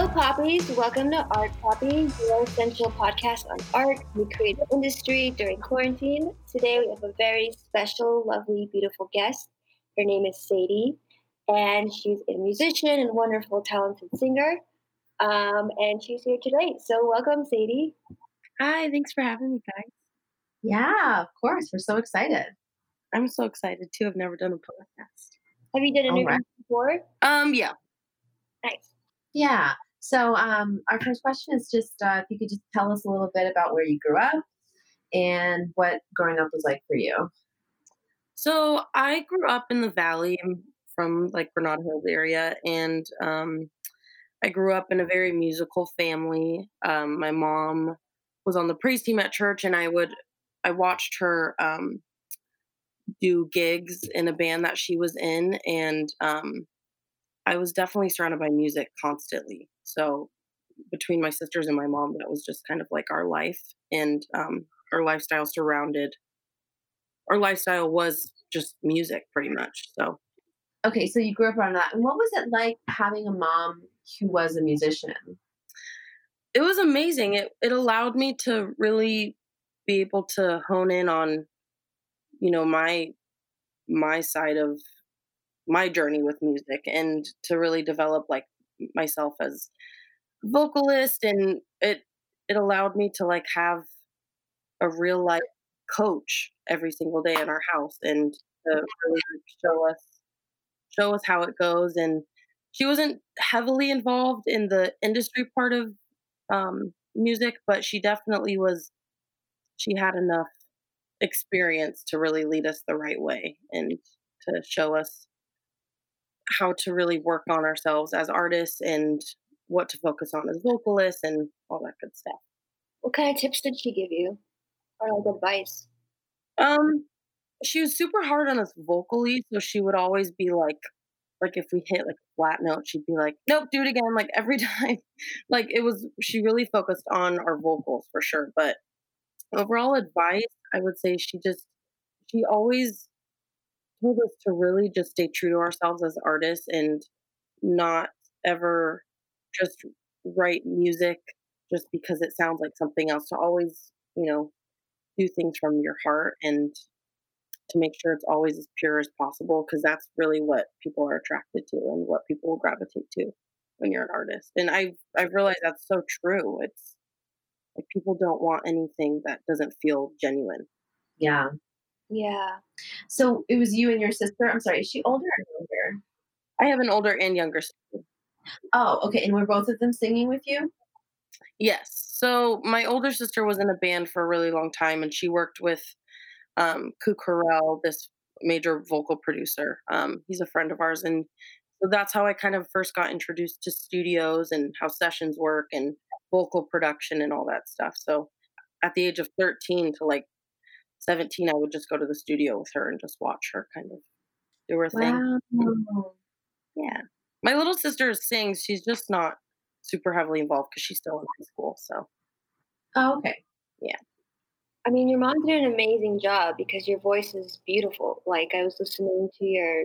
Hello, Poppies. Welcome to Art Poppy, your essential podcast on art and the creative industry during quarantine. Today, we have a very special, lovely, beautiful guest. Her name is Sadie, and she's a musician and wonderful, talented singer. Um, and she's here today. So, welcome, Sadie. Hi, thanks for having me, guys. Yeah, of course. We're so excited. I'm so excited too. I've never done a podcast. Have you done All interviews right. before? Um, yeah. Nice. Yeah. So, um, our first question is just uh, if you could just tell us a little bit about where you grew up and what growing up was like for you. So I grew up in the valley. From like Granada Hills area, and um, I grew up in a very musical family. Um, my mom was on the praise team at church, and I would I watched her um, do gigs in a band that she was in, and um, I was definitely surrounded by music constantly. So between my sisters and my mom, that was just kind of like our life, and um, our lifestyle surrounded. Our lifestyle was just music, pretty much. So Okay, so you grew up around that. And what was it like having a mom who was a musician? it was amazing. It it allowed me to really be able to hone in on, you know, my my side of my journey with music and to really develop like myself as vocalist and it it allowed me to like have a real life coach every single day in our house and to really show us show us how it goes and she wasn't heavily involved in the industry part of um, music, but she definitely was. She had enough experience to really lead us the right way and to show us how to really work on ourselves as artists and what to focus on as vocalists and all that good stuff. What kind of tips did she give you? Or like advice? Um, she was super hard on us vocally, so she would always be like, like if we hit like a flat note, she'd be like, "Nope, do it again." Like every time, like it was. She really focused on our vocals for sure, but overall advice, I would say she just she always told us to really just stay true to ourselves as artists and not ever just write music just because it sounds like something else. To always, you know, do things from your heart and to make sure it's always as pure as possible because that's really what people are attracted to and what people will gravitate to when you're an artist. And I I've realized that's so true. It's like people don't want anything that doesn't feel genuine. Yeah. Yeah. So it was you and your sister. I'm sorry, is she older or younger? I have an older and younger sister. Oh, okay. And were both of them singing with you? Yes. So my older sister was in a band for a really long time and she worked with um Kuk Harrell, this major vocal producer. Um, he's a friend of ours and so that's how I kind of first got introduced to studios and how sessions work and vocal production and all that stuff. So at the age of 13 to like 17, I would just go to the studio with her and just watch her kind of do her thing. Wow. Yeah. My little sister sings. She's just not super heavily involved because she's still in high school. So Oh, okay. Yeah. I mean, your mom did an amazing job because your voice is beautiful. Like I was listening to your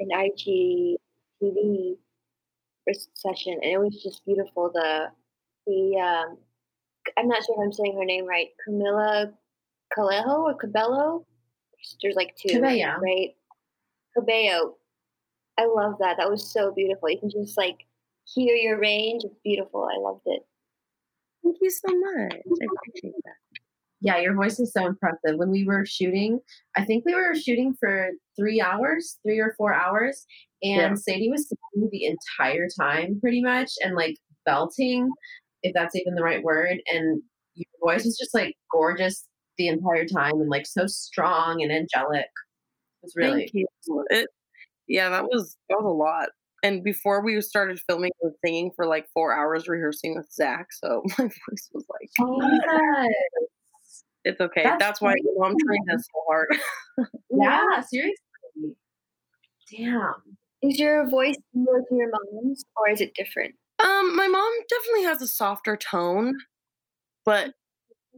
an IG TV session, and it was just beautiful. The the um, I'm not sure if I'm saying her name right. Camila Calejo or Cabello. There's like two, Cabello. right? Cabello. I love that. That was so beautiful. You can just like hear your range. It's beautiful. I loved it. thank you so much. I appreciate that. Yeah, your voice is so impressive. When we were shooting, I think we were shooting for three hours, three or four hours, and Yeah. Sadie was singing the entire time pretty much and like belting, if that's even the right word. And your voice was just like gorgeous the entire time and like so strong and angelic. It was really Thank you. It, yeah, that was that was a lot. And before we started filming, I was singing for like four hours rehearsing with Zach. So my voice was like, Oh my it's okay. That's That's, why my mom trained us so hard. Yeah, seriously. Damn. Is your voice similar to your mom's, or is it different? Um, my mom definitely has a softer tone, but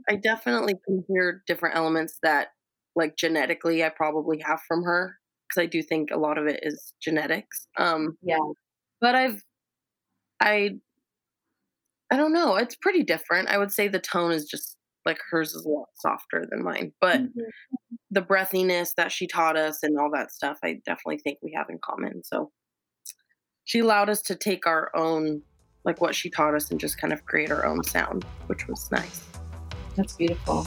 I definitely can hear different elements that, like genetically, I probably have from her because I do think a lot of it is genetics. Um, Yeah. but I've, I I don't know. It's pretty different. I would say the tone is just like hers is a lot softer than mine, but Mhm. the breathiness that she taught us and all that stuff, I definitely think we have in common. So she allowed us to take our own, like what she taught us, and just kind of create our own sound, which was nice. That's beautiful.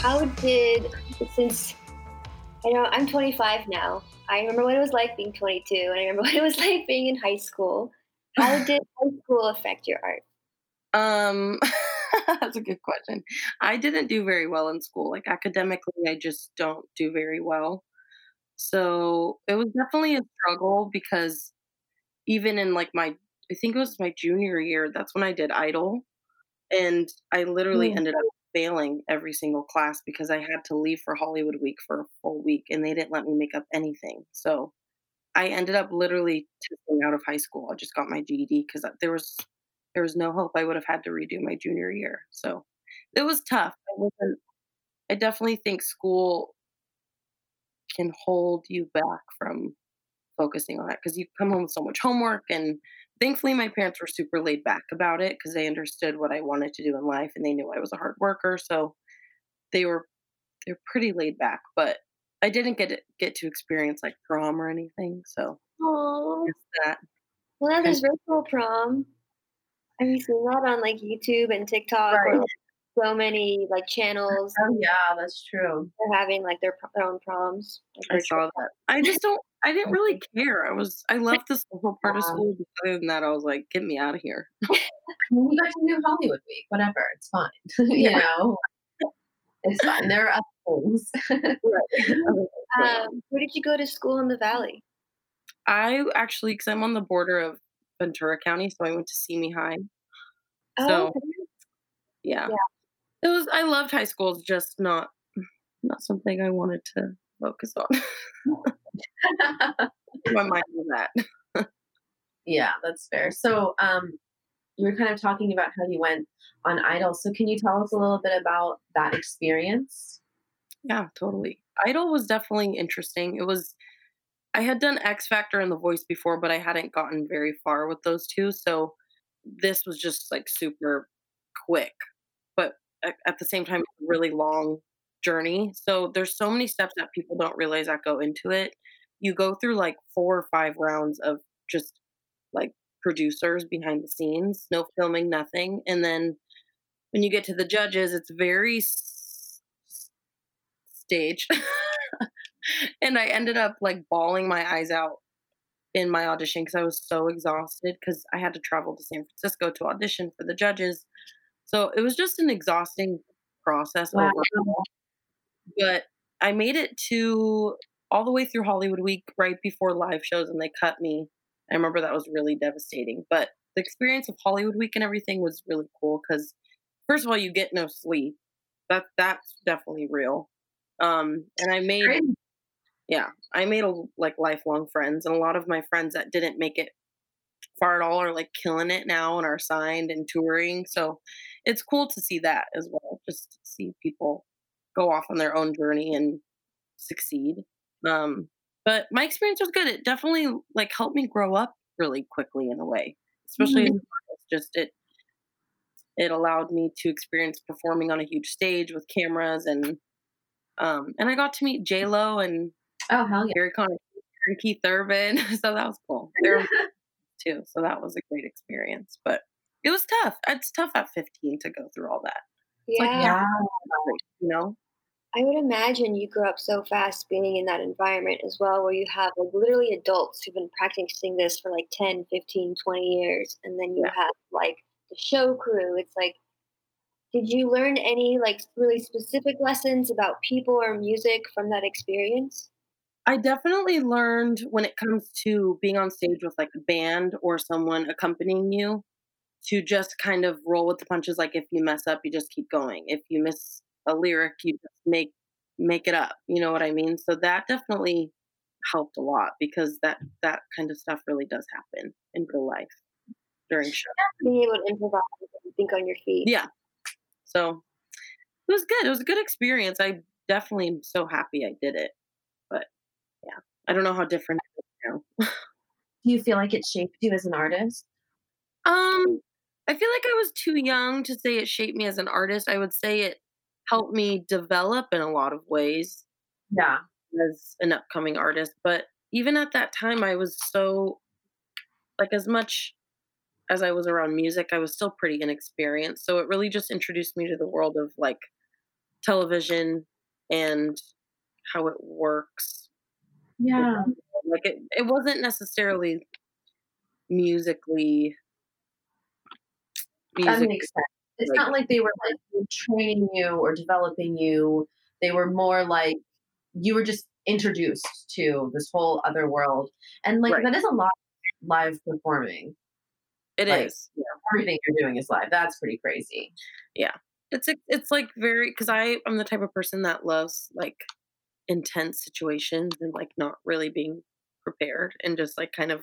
How did since I know I'm 25 now. I remember what it was like being 22, and I remember what it was like being in high school. How did high school affect your art? Um, that's a good question. I didn't do very well in school. Like academically, I just don't do very well. So it was definitely a struggle because even in like my, I think it was my junior year, that's when I did Idol. And I literally Mm. ended up failing every single class because I had to leave for Hollywood Week for a full week and they didn't let me make up anything. So I ended up literally testing out of high school. I just got my GED because there was there was no hope. I would have had to redo my junior year. So it was tough. I wasn't. I definitely think school can hold you back from focusing on that because you come home with so much homework and thankfully my parents were super laid back about it because they understood what I wanted to do in life and they knew I was a hard worker. So they were they're pretty laid back, but I didn't get it, get to experience like prom or anything. So Oh, it's that. well, now there's virtual prom. You seen that on like YouTube and TikTok? Right. Or, like, so many like channels Oh yeah, that's true. they're having like their, their own proms. like, I saw that. I just don't. I didn't really care. I was. I loved the social part of school. Other than that, I was like, get me out of here. we got to do Hollywood Week, whatever. It's fine. you know, it's fine. There are other things. Um, where did you go to school in the valley? I actually, because I'm on the border of Ventura County, so I went to Simi High. Oh, So okay. yeah. Yeah. it was. I loved high school. It's just not not something I wanted to focus on. My mind was that. yeah, that's fair. So, um, you were kind of talking about how you went on Idol. So, can you tell us a little bit about that experience? Yeah, totally. Idol was definitely interesting. It was I had done X Factor and The Voice before, but I hadn't gotten very far with those two. So this was just like super quick, but at the same time, really long journey. So there's so many steps that people don't realize that go into it. You go through like four or five rounds of just like producers behind the scenes, no filming, nothing. And then when you get to the judges, it's very s- stage. and I ended up like bawling my eyes out in my audition because I was so exhausted because I had to travel to San Francisco to audition for the judges. So it was just an exhausting process Wow. overall. But I made it to all the way through Hollywood Week right before live shows and they cut me. I remember that was really devastating. But the experience of Hollywood Week and everything was really cool because first of all, you get no sleep. That that's definitely real. Um, and I made Great. yeah, I made a, like lifelong friends, and a lot of my friends that didn't make it far at all are like killing it now and are signed and touring. So it's cool to see that as well, just to see people go off on their own journey and succeed. Um, but my experience was good. It definitely like helped me grow up really quickly in a way, especially an artist. Just it it allowed me to experience performing on a huge stage with cameras and um and I got to meet J Lo and Oh, hell yeah. Harry Connick and Keith Urban. so that was cool. Too. So that was a great experience. But it was tough. It's tough at 15 to go through all that. Yeah. like, Yeah. You know? I would imagine you grew up so fast being in that environment as well, where you have like literally adults who've been practicing this for like 10, 15, 20 years. And then you Yeah. have like the show crew. It's like, did you learn any like really specific lessons about people or music from that experience? I definitely learned when it comes to being on stage with like a band or someone accompanying you to just kind of roll with the punches. Like if you mess up, you just keep going. If you miss a lyric, you just make make it up. You know what I mean? So that definitely helped a lot because that that kind of stuff really does happen in real life during shows. Being able to improvise and think on your feet. Yeah. So it was good. It was a good experience. I definitely am so happy I did it. But yeah, I don't know how different it is now. Do you feel like it shaped you as an artist? Um, I feel like I was too young to say it shaped me as an artist. I would say it helped me develop in a lot of ways. Yeah. As an upcoming artist. But even at that time, I was so, like, as much as I was around music, I was still pretty inexperienced. So it really just introduced me to the world of like television and how it works. Yeah. Like it, it wasn't necessarily musically. Music, that makes sense. It's like, not like they were like training you or developing you. They were more like you were just introduced to this whole other world. And like right. that is a lot live performing. It like, is. Yeah. Everything you're doing is live. That's pretty crazy. Yeah. It's it's like very because I I'm the type of person that loves like intense situations and like not really being prepared and just like kind of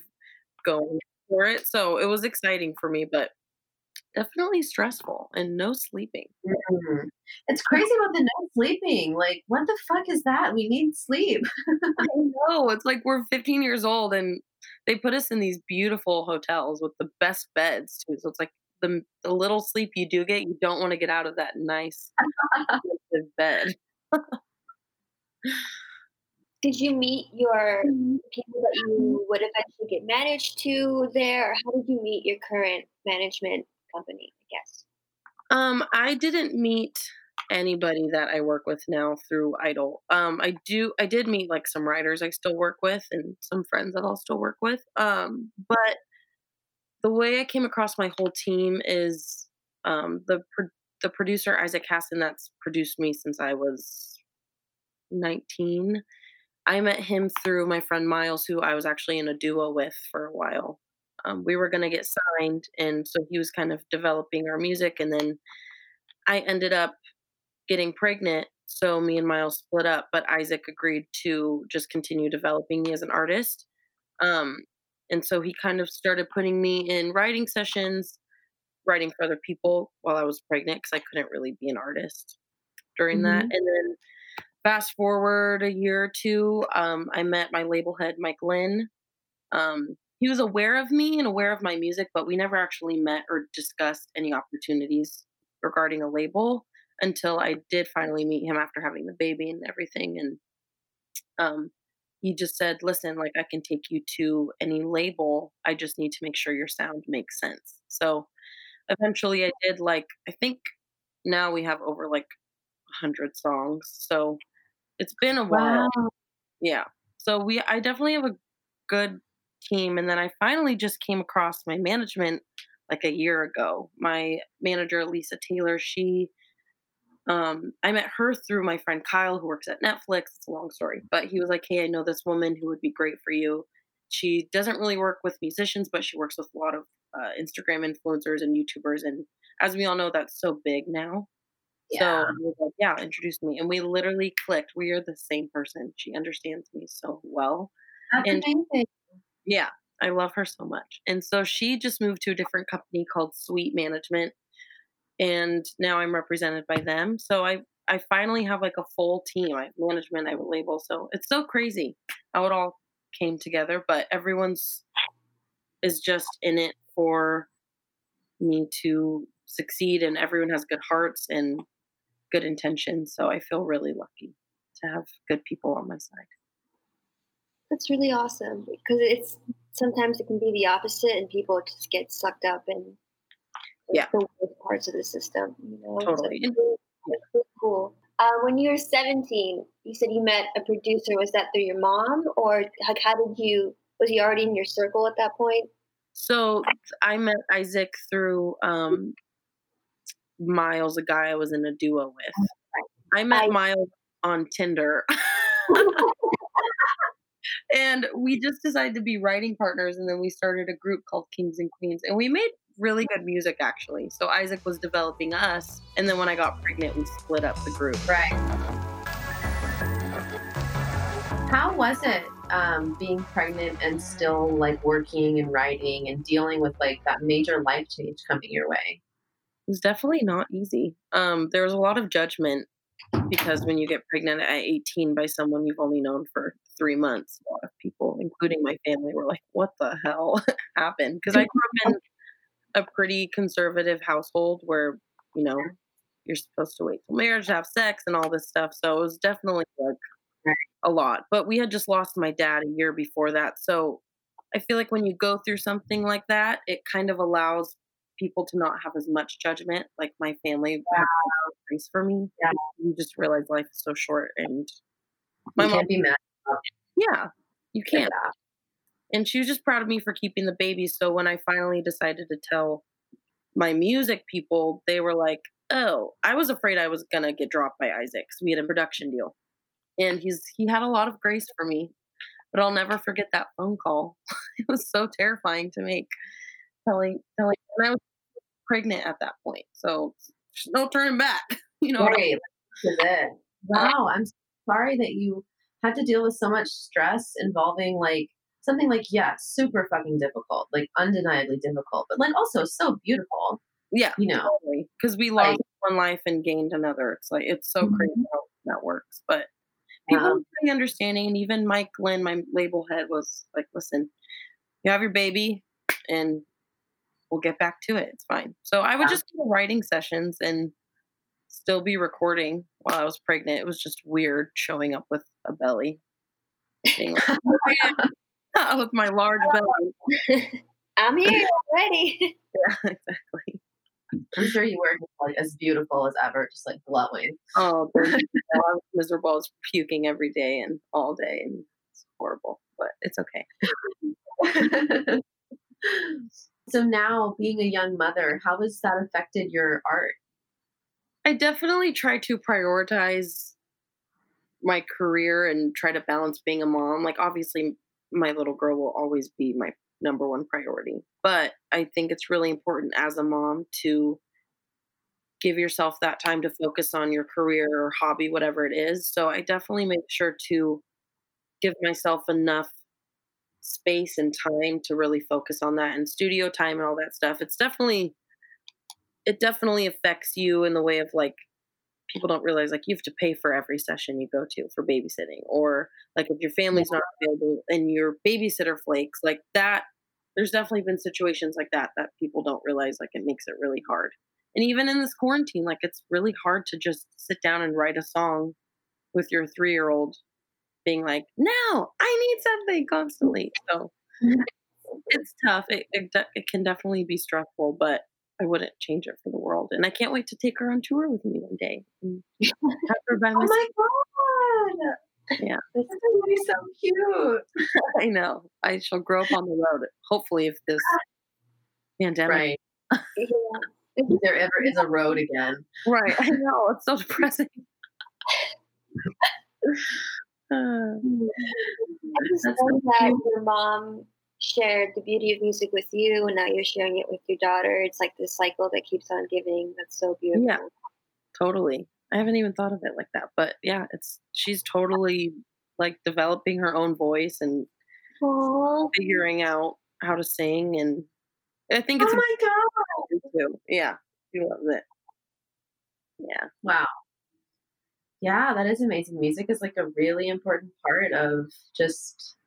going for it. So it was exciting for me, but definitely stressful and no sleeping. Mm-hmm. It's crazy about the no sleeping. Like, what the fuck is that? We need sleep. I know. It's like we're 15 years old and they put us in these beautiful hotels with the best beds too. So it's like the, the little sleep you do get, you don't want to get out of that nice bed. Did you meet your mm-hmm. people that you would eventually get managed to there? Or how did you meet your current management company, I guess? Um, I didn't meet anybody that I work with now through Idol. Um, I do I did meet like some writers I still work with and some friends that I'll still work with. Um, but the way I came across my whole team is um, the pro- the producer Isaac Hassan that's produced me since I was 19. I met him through my friend Miles, who I was actually in a duo with for a while. Um, we were going to get signed, and so he was kind of developing our music, and then I ended up getting pregnant. So me and Miles split up, but Isaac agreed to just continue developing me as an artist. Um, and so he kind of started putting me in writing sessions, writing for other people while I was pregnant because I couldn't really be an artist during mm-hmm. that. And then fast forward a year or two, um, I met my label head, Mike Lynn. Um, he was aware of me and aware of my music, but we never actually met or discussed any opportunities regarding a label until I did finally meet him after having the baby and everything. And um, he just said, "Listen, like I can take you to any label. I just need to make sure your sound makes sense." So eventually, I did. Like I think now we have over like a hundred songs. So it's been a while. Wow. Yeah. So we, I definitely have a good team. And then I finally just came across my management like a year ago. My manager, Lisa Taylor, she um, I met her through my friend Kyle, who works at Netflix. It's a long story, but he was like, "Hey, I know this woman who would be great for you. She doesn't really work with musicians, but she works with a lot of uh, Instagram influencers and YouTubers. And as we all know, that's so big now. Yeah. So like, yeah, introduced me, and we literally clicked. We are the same person. She understands me so well. That's and amazing. Yeah, I love her so much. And so she just moved to a different company called Sweet Management and now I'm represented by them. So I I finally have like a full team. I have management, I have label. So it's so crazy how it all came together. But everyone's is just in it for me to succeed, and everyone has good hearts and good intentions. So I feel really lucky to have good people on my side. That's really awesome because it's sometimes it can be the opposite, and people just get sucked up in yeah. the worst parts of the system. You know, totally. So it's really cool. Uh, when you were 17, you said you met a producer. Was that through your mom, or like how did you? Was he already in your circle at that point? So I met Isaac through um, Miles, a guy I was in a duo with. I met I, Miles on Tinder. and we just decided to be writing partners and then we started a group called Kings and Queens and we made really good music actually. So Isaac was developing us, and then when I got pregnant, we split up the group. Right. How was it um, being pregnant and still like working and writing and dealing with like that major life change coming your way? It was definitely not easy. Um, there was a lot of judgment because when you get pregnant at 18 by someone you've only known for three months, a lot of people, including my family, were like, "What the hell happened?" Because I grew up in a pretty conservative household where you know you're supposed to wait till marriage to have sex and all this stuff. So it was definitely like a lot. But we had just lost my dad a year before that, so I feel like when you go through something like that, it kind of allows people to not have as much judgment. Like my family Yeah. grace for me. Yeah. You just realize life is so short and You my mom can't be mad yeah, you can't. And she was just proud of me for keeping the baby. So when I finally decided to tell my music people, they were like, "Oh, I was afraid I was gonna get dropped by Isaac. 'cause we had a production deal, and he's he had a lot of grace for me, but I'll never forget that phone call. it was so terrifying to make, telling telling, and I was pregnant at that point, so no turning back. You know, I Right. Is it. Wow. I'm sorry that you had to deal with so much stress involving like something like, yeah, super fucking difficult, like undeniably difficult, but like also so beautiful, yeah, you know. because we Like- lost one life and gained another. It's like it's so Mhm. crazy how that works, but people Yeah. pretty understanding, and even Mike Lynn, my label head, was like, "Listen, you have your baby, and we'll get back to it. It's fine." So I would just to writing sessions and still be recording while I was pregnant. It was just weird showing up with a belly, being like, oh with my large belly. I'm here already. Yeah, exactly. I'm sure you were just, like as beautiful as ever, just like glowing. Oh, oh. I was miserable. I was puking every day and all day, and it's horrible, but it's okay. So now being a young mother, how has that affected your art? I definitely try to prioritize my career and try to balance being a mom. Like, obviously, my little girl will always be my number one priority, but I think it's really important as a mom to give yourself that time to focus on your career or hobby, whatever it is. So, I definitely make sure to give myself enough space and time to really focus on that and studio time and all that stuff. It's definitely it definitely affects you in the way of like people don't realize like you have to pay for every session you go to for babysitting or like if your family's not available and your babysitter flakes like that there's definitely been situations like that that people don't realize like it makes it really hard and even in this quarantine like it's really hard to just sit down and write a song with your three year old being like no i need something constantly so it's tough it, it, it can definitely be stressful but I wouldn't change it for the world. And I can't wait to take her on tour with me one day. and her by Oh my god! Yeah. This is be so cute. I know. I shall grow up on the road. Hopefully, if this pandemic. Right. Yeah. If there ever is a road again. Right. I know. It's so depressing. I just That's love that cute. your mom shared the beauty of music with you, and now you're sharing it with your daughter. It's like this cycle that keeps on giving. That's so beautiful. Yeah. totally. I haven't even thought of it like that. But yeah, it's she's totally like developing her own voice and Aw. figuring out how to sing. And I think it's Oh my god! important too. Yeah. She loves it. Yeah. Wow. Yeah, that is amazing. Music is like a really important part of just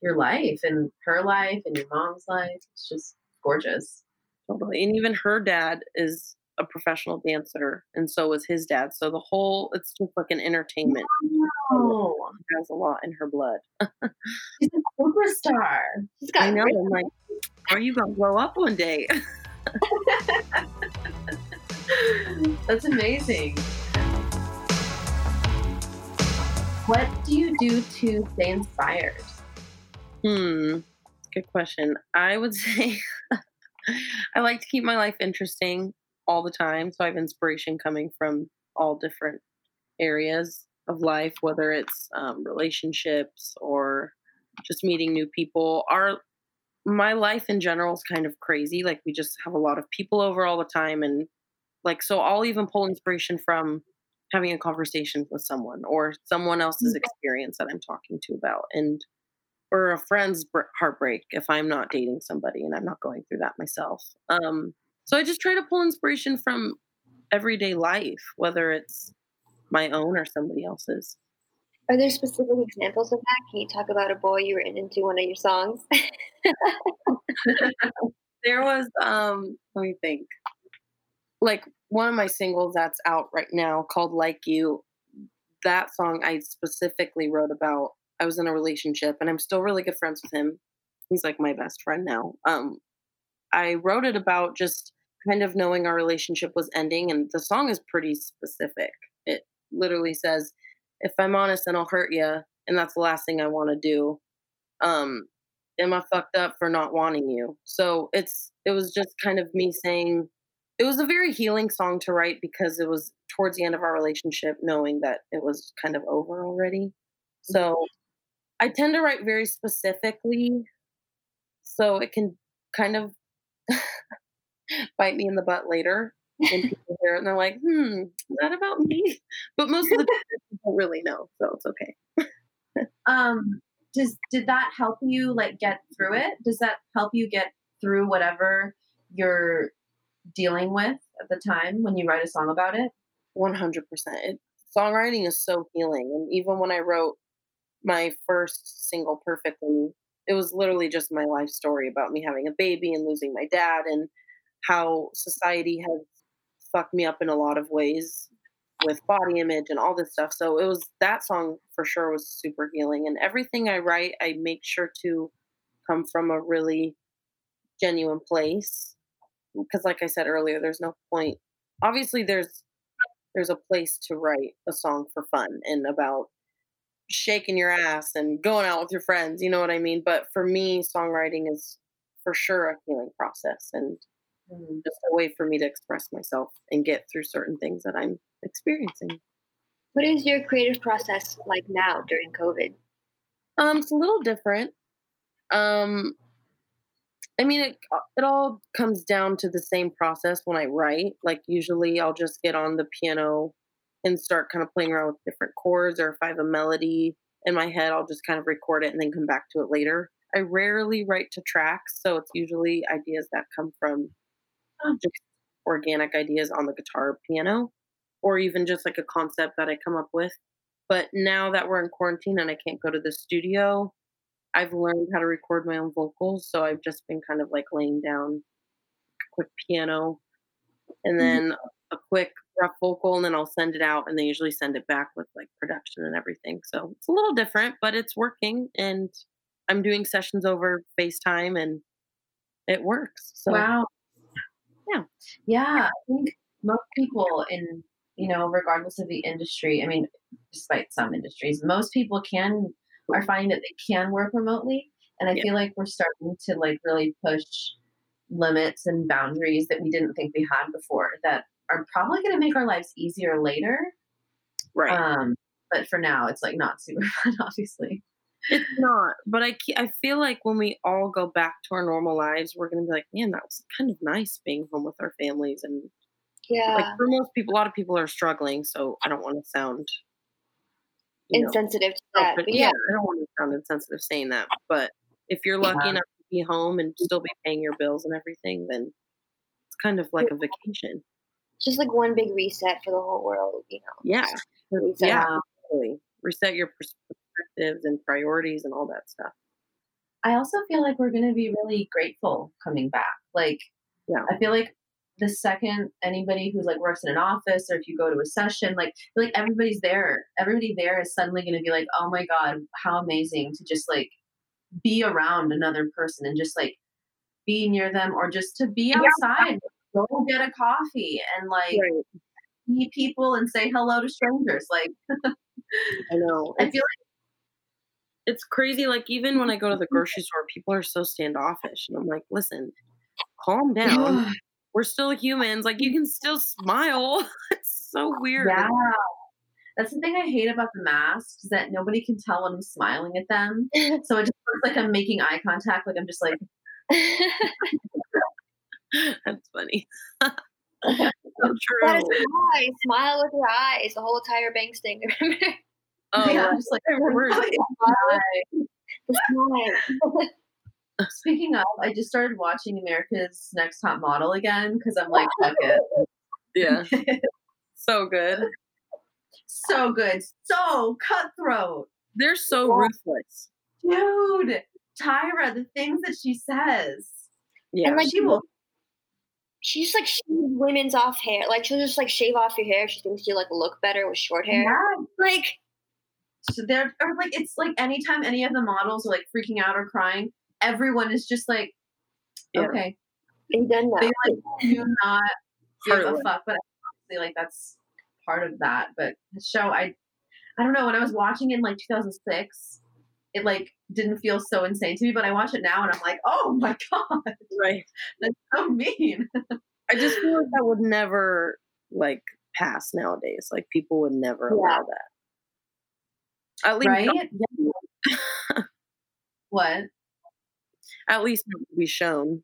your life and her life and your mom's life. It's just gorgeous. Totally. And even her dad is a professional dancer, and so was his dad. So the whole, it's just like an entertainment. Oh, She has a lot in her blood. she's a superstar. She's got I know. I'm like, are you going to grow up one day? That's amazing. What do you do to stay inspired? Hmm. Good question. I would say I like to keep my life interesting all the time. So I have inspiration coming from all different areas of life, whether it's um, relationships or just meeting new people. Our my life in general is kind of crazy. Like we just have a lot of people over all the time, and like so, I'll even pull inspiration from having a conversation with someone or someone else's experience that I'm talking to about, and or a friend's heartbreak if I'm not dating somebody and I'm not going through that myself. Um, so I just try to pull inspiration from everyday life, whether it's my own or somebody else's. Are there specific examples of that? Can you talk about a boy you were into one of your songs? there was um let me think. Like one of my singles that's out right now called Like You. That song I specifically wrote about I was in a relationship and I'm still really good friends with him. He's like my best friend now. Um I wrote it about just kind of knowing our relationship was ending and the song is pretty specific. It literally says if I'm honest then I'll hurt you and that's the last thing I want to do. Um am I fucked up for not wanting you? So it's it was just kind of me saying it was a very healing song to write because it was towards the end of our relationship knowing that it was kind of over already. So I tend to write very specifically so it can kind of bite me in the butt later and people hear it and they're like, hmm, is that about me? But most of the people don't really know, so it's okay. um, does did that help you like get through it? Does that help you get through whatever you're dealing with at the time when you write a song about it? One hundred percent. Songwriting is so healing, and even when I wrote my first single, "Perfectly," it was literally just my life story about me having a baby and losing my dad, and how society has fucked me up in a lot of ways with body image and all this stuff. So it was that song for sure was super healing. And everything I write, I make sure to come from a really genuine place. Because like I said earlier, there's no point. Obviously there's there's a place to write a song for fun and about shaking your ass and going out with your friends, you know what I mean? But for me, songwriting is for sure a healing process and mm. just a way for me to express myself and get through certain things that I'm experiencing. What is your creative process like now during COVID? Um, it's a little different. Um, I mean, it uh, it all comes down to the same process when I write. Like usually, I'll just get on the piano and start kind of playing around with different chords, or if I have a melody in my head, I'll just kind of record it and then come back to it later. I rarely write to tracks, so it's usually ideas that come from just organic ideas on the guitar, piano or even just like a concept that I come up with. But now that we're in quarantine and I can't go to the studio, I've learned how to record my own vocals. So I've just been kind of like laying down a quick piano and mm-hmm. then mm-hmm. a quick rough vocal, and then I'll send it out. And they usually send it back with like production and everything. So it's a little different, but it's working. And I'm doing sessions over FaceTime and it works. So, wow. Yeah. Yeah. I think most people in you know, regardless of the industry. I mean, despite some industries, most people can are finding that they can work remotely, and I yeah. feel like we're starting to like really push limits and boundaries that we didn't think we had before that are probably going to make our lives easier later. Right. Um, but for now, it's like not super fun, obviously. It's not, but I I feel like when we all go back to our normal lives, we're gonna be like, man, that was kind of nice being home with our families and yeah. Like for most people, a lot of people are struggling, so I don't want to sound insensitive know, to oh, that. But yeah, yeah, I don't want to sound insensitive saying that. But if you're lucky yeah. enough to be home and still be paying your bills and everything, then it's kind of like a vacation. Just like one big reset for the whole world, you know. Yeah. Reset yeah. Totally. Reset your perspectives and priorities and all that stuff. I also feel like we're going to be really grateful coming back. Like, yeah. I feel like the second anybody who's like works in an office or if you go to a session, like like everybody's there. Everybody there is suddenly going to be like, oh my god, how amazing to just like be around another person and just like be near them or just to be outside, yeah. go get a coffee and like right. meet people and say hello to strangers. Like I know. I feel like it's crazy. Like even when I go to the mm-hmm. grocery store, people are so standoffish, and I'm like, listen, calm down we're still humans. Like you can still smile. it's so weird. Yeah. That's the thing I hate about the masks is that nobody can tell when I'm smiling at them. so it just looks like I'm making eye contact. Like I'm just like. That's funny. so true. That is why. Smile with your eyes. The whole entire Banks thing. oh, yeah, I'm just like, the smile. Speaking of, I just started watching America's Next Top Model again because I'm like, fuck it. Yeah. so good. so good, so cutthroat. They're so Yeah. ruthless. Dude, Tyra, the things that she says. Yeah. And like She will she just like shaves women's off hair. Like she'll just like shave off your hair. if She thinks you like look better with short hair. Yeah. Like So they're or like it's like anytime any of the models are like freaking out or crying, everyone is just like, Yeah. okay, they done they like do not give a fuck. But obviously, like that's part of that. But the show, I, I don't know. When I was watching in like 2006, it like didn't feel so insane to me. But I watch it now and I'm like, oh my god, right. that's so mean. I just feel like that would never like pass nowadays. Like people would never Yeah. allow that. At least right? what? At least be shown.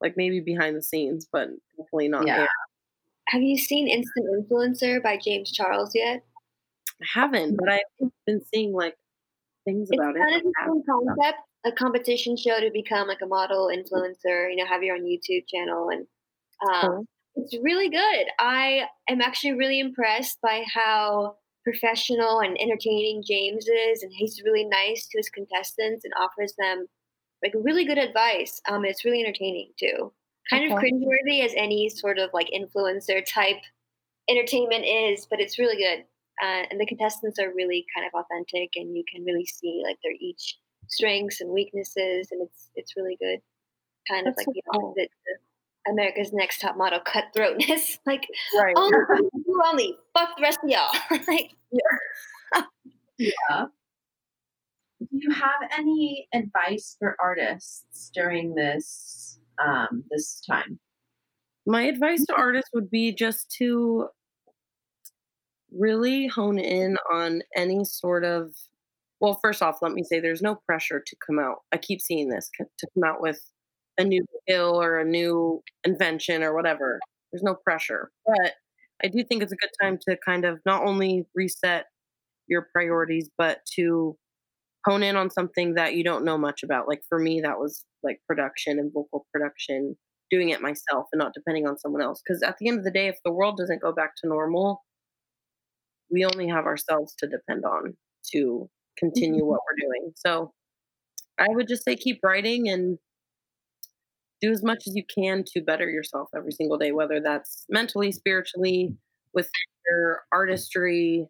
Like maybe behind the scenes, but definitely not Yeah. air. Have you seen Instant Influencer by James Charles yet? I haven't, but I've been seeing like things It's about kind of it. the same concept, a competition show to become like a model influencer, you know, have your own YouTube channel and um, it's really good. I am actually really impressed by how professional and entertaining James is and he's really nice to his contestants and offers them like really good advice. Um it's really entertaining too. Kind of Okay. cringeworthy as any sort of like influencer type entertainment is, but it's really good. Uh, and the contestants are really kind of authentic, and you can really see like their each strengths and weaknesses, and it's it's really good. Kind of like so the cool. opposite to America's Next Top Model cutthroatness. like, Right. oh, you only fuck the rest of y'all. like, Yeah. Do you have any advice for artists during this um this time? My advice to artists would be just to really hone in on any sort of well first off let me say there's no pressure to come out. I keep seeing this to come out with a new skill or a new invention or whatever. There's no pressure. But i do think it's a good time to kind of not only reset your priorities but to hone in on something that you don't know much about like for me that was like production and vocal production doing it myself and not depending on someone else. Because at the end of the day, if the world doesn't go back to normal, we only have ourselves to depend on to continue what we're doing. So I would just say keep writing and do as much as you can to better yourself every single day, whether that's mentally, spiritually, with your artistry,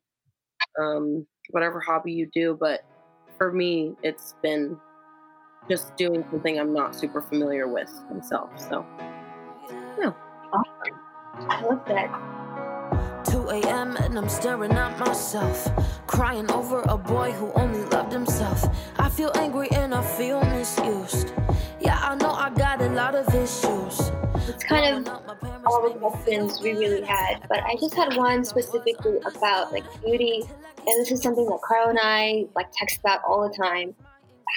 um, whatever hobby you do. But for me, it's been just doing something I'm not super familiar with myself. So I love that. 2 a.m. and I'm staring at myself, crying over a boy who only loved himself. I feel angry and I feel misused. Yeah, I know I got a lot of issues. It's kind of all the questions we really had, but I just had one specifically about like beauty, and this is something that Carl and I like text about all the time.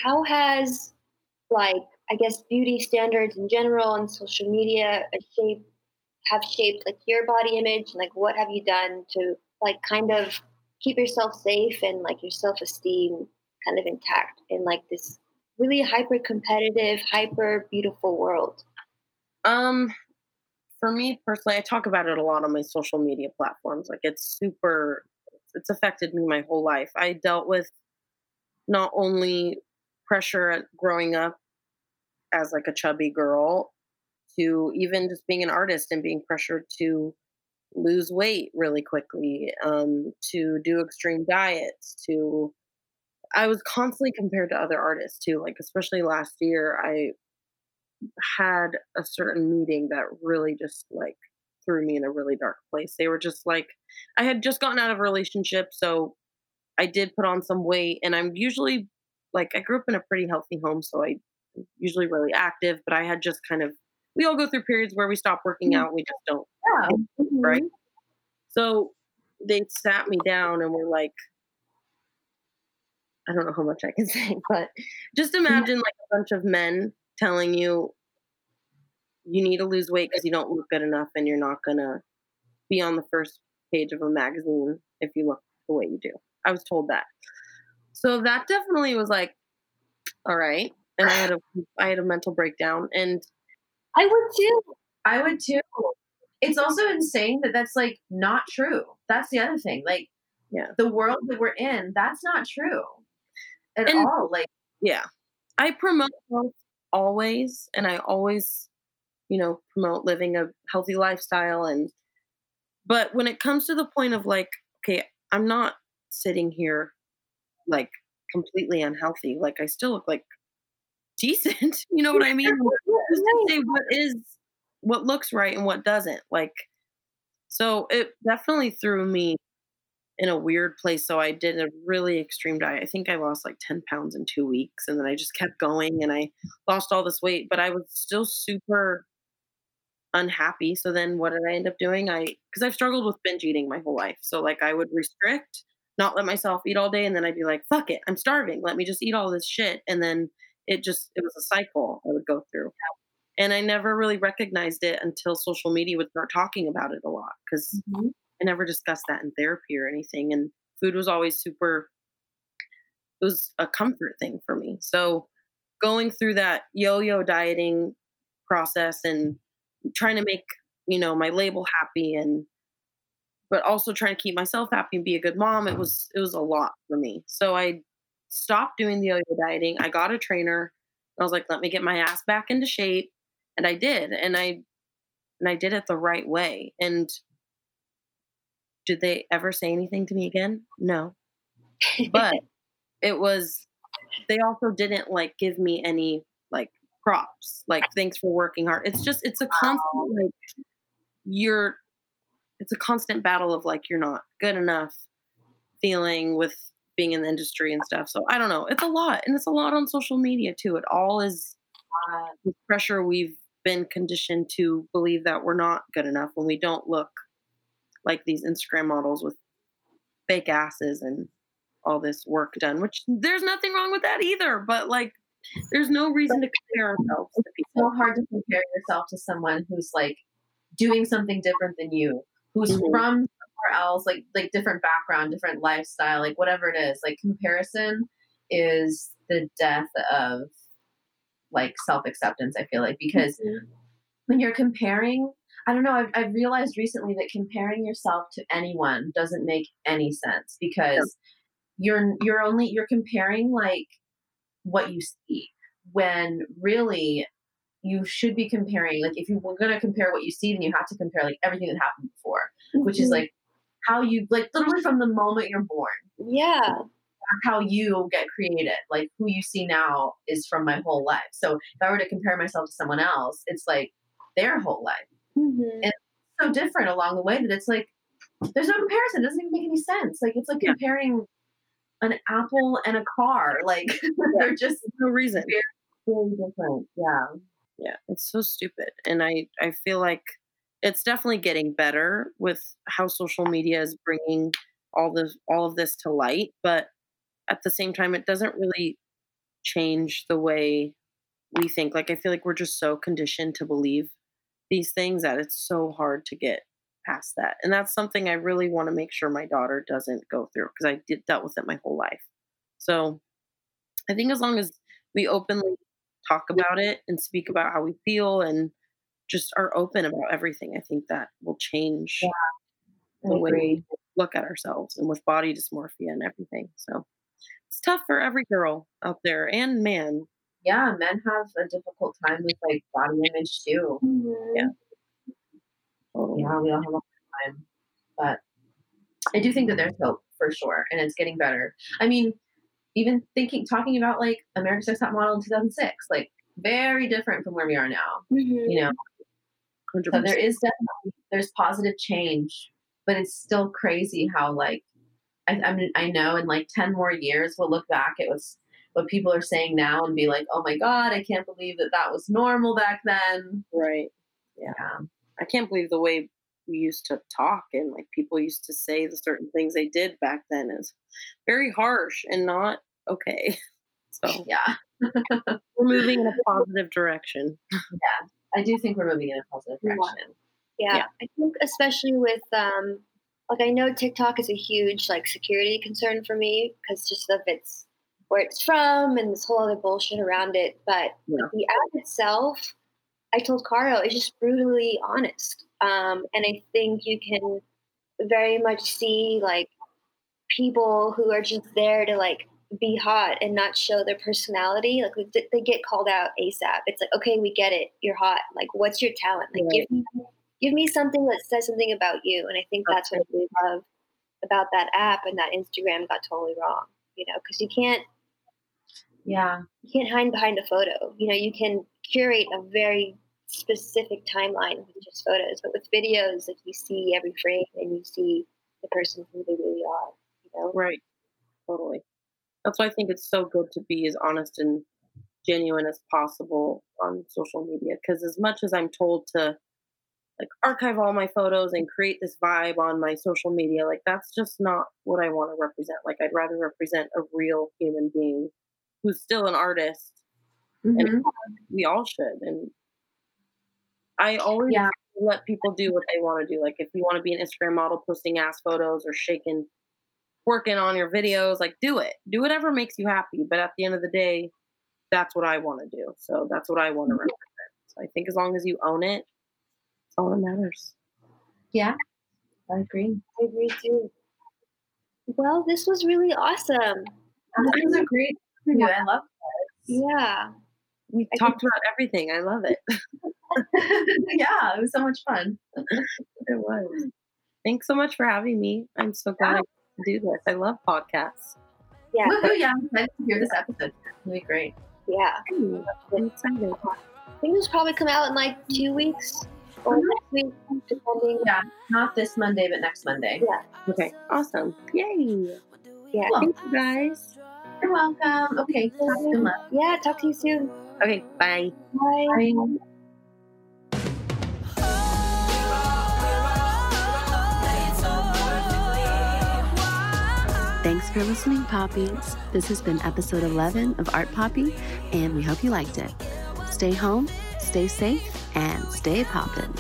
How has like I guess beauty standards in general and social media shape have shaped like your body image? Like what have you done to like kind of keep yourself safe and like your self esteem kind of intact in like this really hyper competitive, hyper beautiful world? Um, for me personally, I talk about it a lot on my social media platforms. Like it's super, it's affected me my whole life. I dealt with not only pressure growing up as like a chubby girl to even just being an artist and being pressured to lose weight really quickly, um, to do extreme diets, to I was constantly compared to other artists too. Like especially last year, I had a certain meeting that really just like threw me in a really dark place. They were just like, I had just gotten out of a relationship, so I did put on some weight, and I'm usually like, I grew up in a pretty healthy home, so I usually really active, but I had just kind of, we all go through periods where we stop working mm. out, we just don't, Yeah. right? Mm-hmm. So they sat me down and were like, I don't know how much I can say, but just mm. imagine like a bunch of men telling you you need to lose weight because you don't look good enough and you're not gonna be on the first page of a magazine if you look the way you do. I was told that. So that definitely was like, all right. And I had a I had a mental breakdown and I would too. I would too. It's also insane that that's like not true. That's the other thing. Like Yeah. the world that we're in, that's not true at And- all. Like, Yeah. I promote health always, and I always, you know, promote living a healthy lifestyle. And, but when it comes to the point of like, okay, I'm not sitting here like completely unhealthy. Like, I still look like decent. You know what I mean? Say what is, what looks right and what doesn't? Like, so it definitely threw me in a weird place. So I did a really extreme diet. I think I lost like 10 pounds in two weeks. And then I just kept going and I lost all this weight, but I was still super unhappy. So then what did I end up doing? I, because I've struggled with binge eating my whole life. So like I would restrict, not let myself eat all day. And then I'd be like, fuck it, I'm starving. Let me just eat all this shit. And then it just, it was a cycle I would go through. And I never really recognized it until social media would start talking about it a lot because mm-hmm. I never discussed that in therapy or anything. And food was always super, it was a comfort thing for me. So going through that yo yo dieting process and trying to make, you know, my label happy and, but also trying to keep myself happy and be a good mom, it was, it was a lot for me. So I stopped doing the yo yo dieting. I got a trainer. I was like, let me get my ass back into shape. And I did. And I, and I did it the right way. And did they ever say anything to me again? No. But it was they also didn't like give me any like props, like thanks for working hard. It's just it's a constant like you're it's a constant battle of like you're not good enough feeling with being in the industry and stuff. So I don't know. It's a lot. And it's a lot on social media too. It all is uh, the pressure we've been conditioned to believe that we're not good enough when we don't look like these Instagram models with fake asses and all this work done, which there's nothing wrong with that either. But like, there's no reason to compare ourselves to so hard to compare yourself to someone who's like doing something different than you, who's Mhm. from somewhere else, like like different background, different lifestyle, like whatever it is. Like comparison is the death of like self acceptance. I feel like because when you're comparing, I don't know. I've, I've realized recently that comparing yourself to anyone doesn't make any sense because you're you're only you're comparing like what you see when really you should be comparing like if you were going to compare what you see then you have to compare like everything that happened before which is mm-hmm. like how you like literally from the moment you're born yeah. how you get created like who you see now is from my whole life so if i were to compare myself to someone else it's like their whole life Mhm. so different along the way that it's like there's no comparison. It doesn't even make any sense. Like it's like Yeah. comparing an apple and a car. Like they're just no reason. really different. Yeah. Yeah, it's so stupid. And I I feel like it's definitely getting better with how social media is bringing all this all of this to light, but at the same time it doesn't really change the way we think. Like I feel like we're just so conditioned to believe these things that it's so hard to get past that. And that's something I really want to make sure my daughter doesn't go through because I did dealt with it my whole life. So I think as long as we openly talk about it and speak about how we feel and just are open about everything, I think that will change Yeah, the way we look at ourselves and with body dysmorphia and everything. So it's tough for every girl out there and man. Yeah, men have a difficult time with like body image too. Mhm. Yeah. Yeah, we all have a hard time. But I do think that there's hope for sure, and it's getting better. I mean, even thinking, talking about like America's Next Top Model in 2006, like very different from where we are now. Mhm. You know, 100%. so there is definitely there's positive change, but it's still crazy how like I, I mean I know in like 10 more years we'll look back it what's what people are saying now and be like, oh my god, I can't believe that that was normal back then. right. Yeah. I can't believe the way we used to talk and like people used to say the certain things they did back then is very harsh and not okay. So Yeah. we're moving in a positive direction. Yeah. I do think we're moving in a positive Yeah. direction. Yeah, Yeah. I think especially with um, like I know TikTok is a huge like security concern for me because just of its where it's from and this whole other bullshit around it. But Yeah. the app itself, I told Caro, is just brutally honest, um, and I think you can very much see like people who are just there to like be hot and not show their personality. Like they get called out ASAP. It's like, okay, we get it. You're hot. Like, what's your talent? Like, right. give me, give me something that says something about you. And I think that's what we love about that app and that Instagram got totally wrong. You know, because you can't. Yeah. You can't hide behind a photo. You know, you can curate a very specific timeline with just photos, but with videos, like you see every frame and you see the person who they really are. You know. Right. Totally that's why I think it's so good to be as honest and genuine as possible on social media. Because as much as I'm told to like archive all my photos and create this vibe on my social media, like that's just not what I want to represent. Like I'd rather represent a real human being who's still an artist, mm-hmm. and we all should. And I always yeah. let people do what they want to do. Like if you want to be an Instagram model posting ass photos or shaking working on your videos, like do it. Do whatever makes you happy. But at the end of the day, that's what I want to do. So that's what I want to mm-hmm. represent. So I think as long as you own it, it's all that matters. Yeah, I agree. I agree too. Well, this was really awesome. This was a great interview. I love this. Yeah. We I talked about everything. I love it. yeah, it was so much fun. it was. Thanks so much for having me. I'm so glad yeah do this. I love podcasts. Yeah. Woohoo, yeah, I'm excited to hear this episode. It'll be great. Yeah. I'm excited. I think this probably come out in like two weeks or mm-hmm. next week, depending. Yeah, not this Monday, but next Monday. Yeah. Okay. Awesome. Yay. Yeah. Cool. Thank you guys. You're welcome. Okay. Talk yeah. Talk to you soon. Okay. Bye. Bye. bye. Thanks for listening, Poppies. This has been episode 11 of Art Poppy, and we hope you liked it. Stay home, stay safe, and stay poppin'.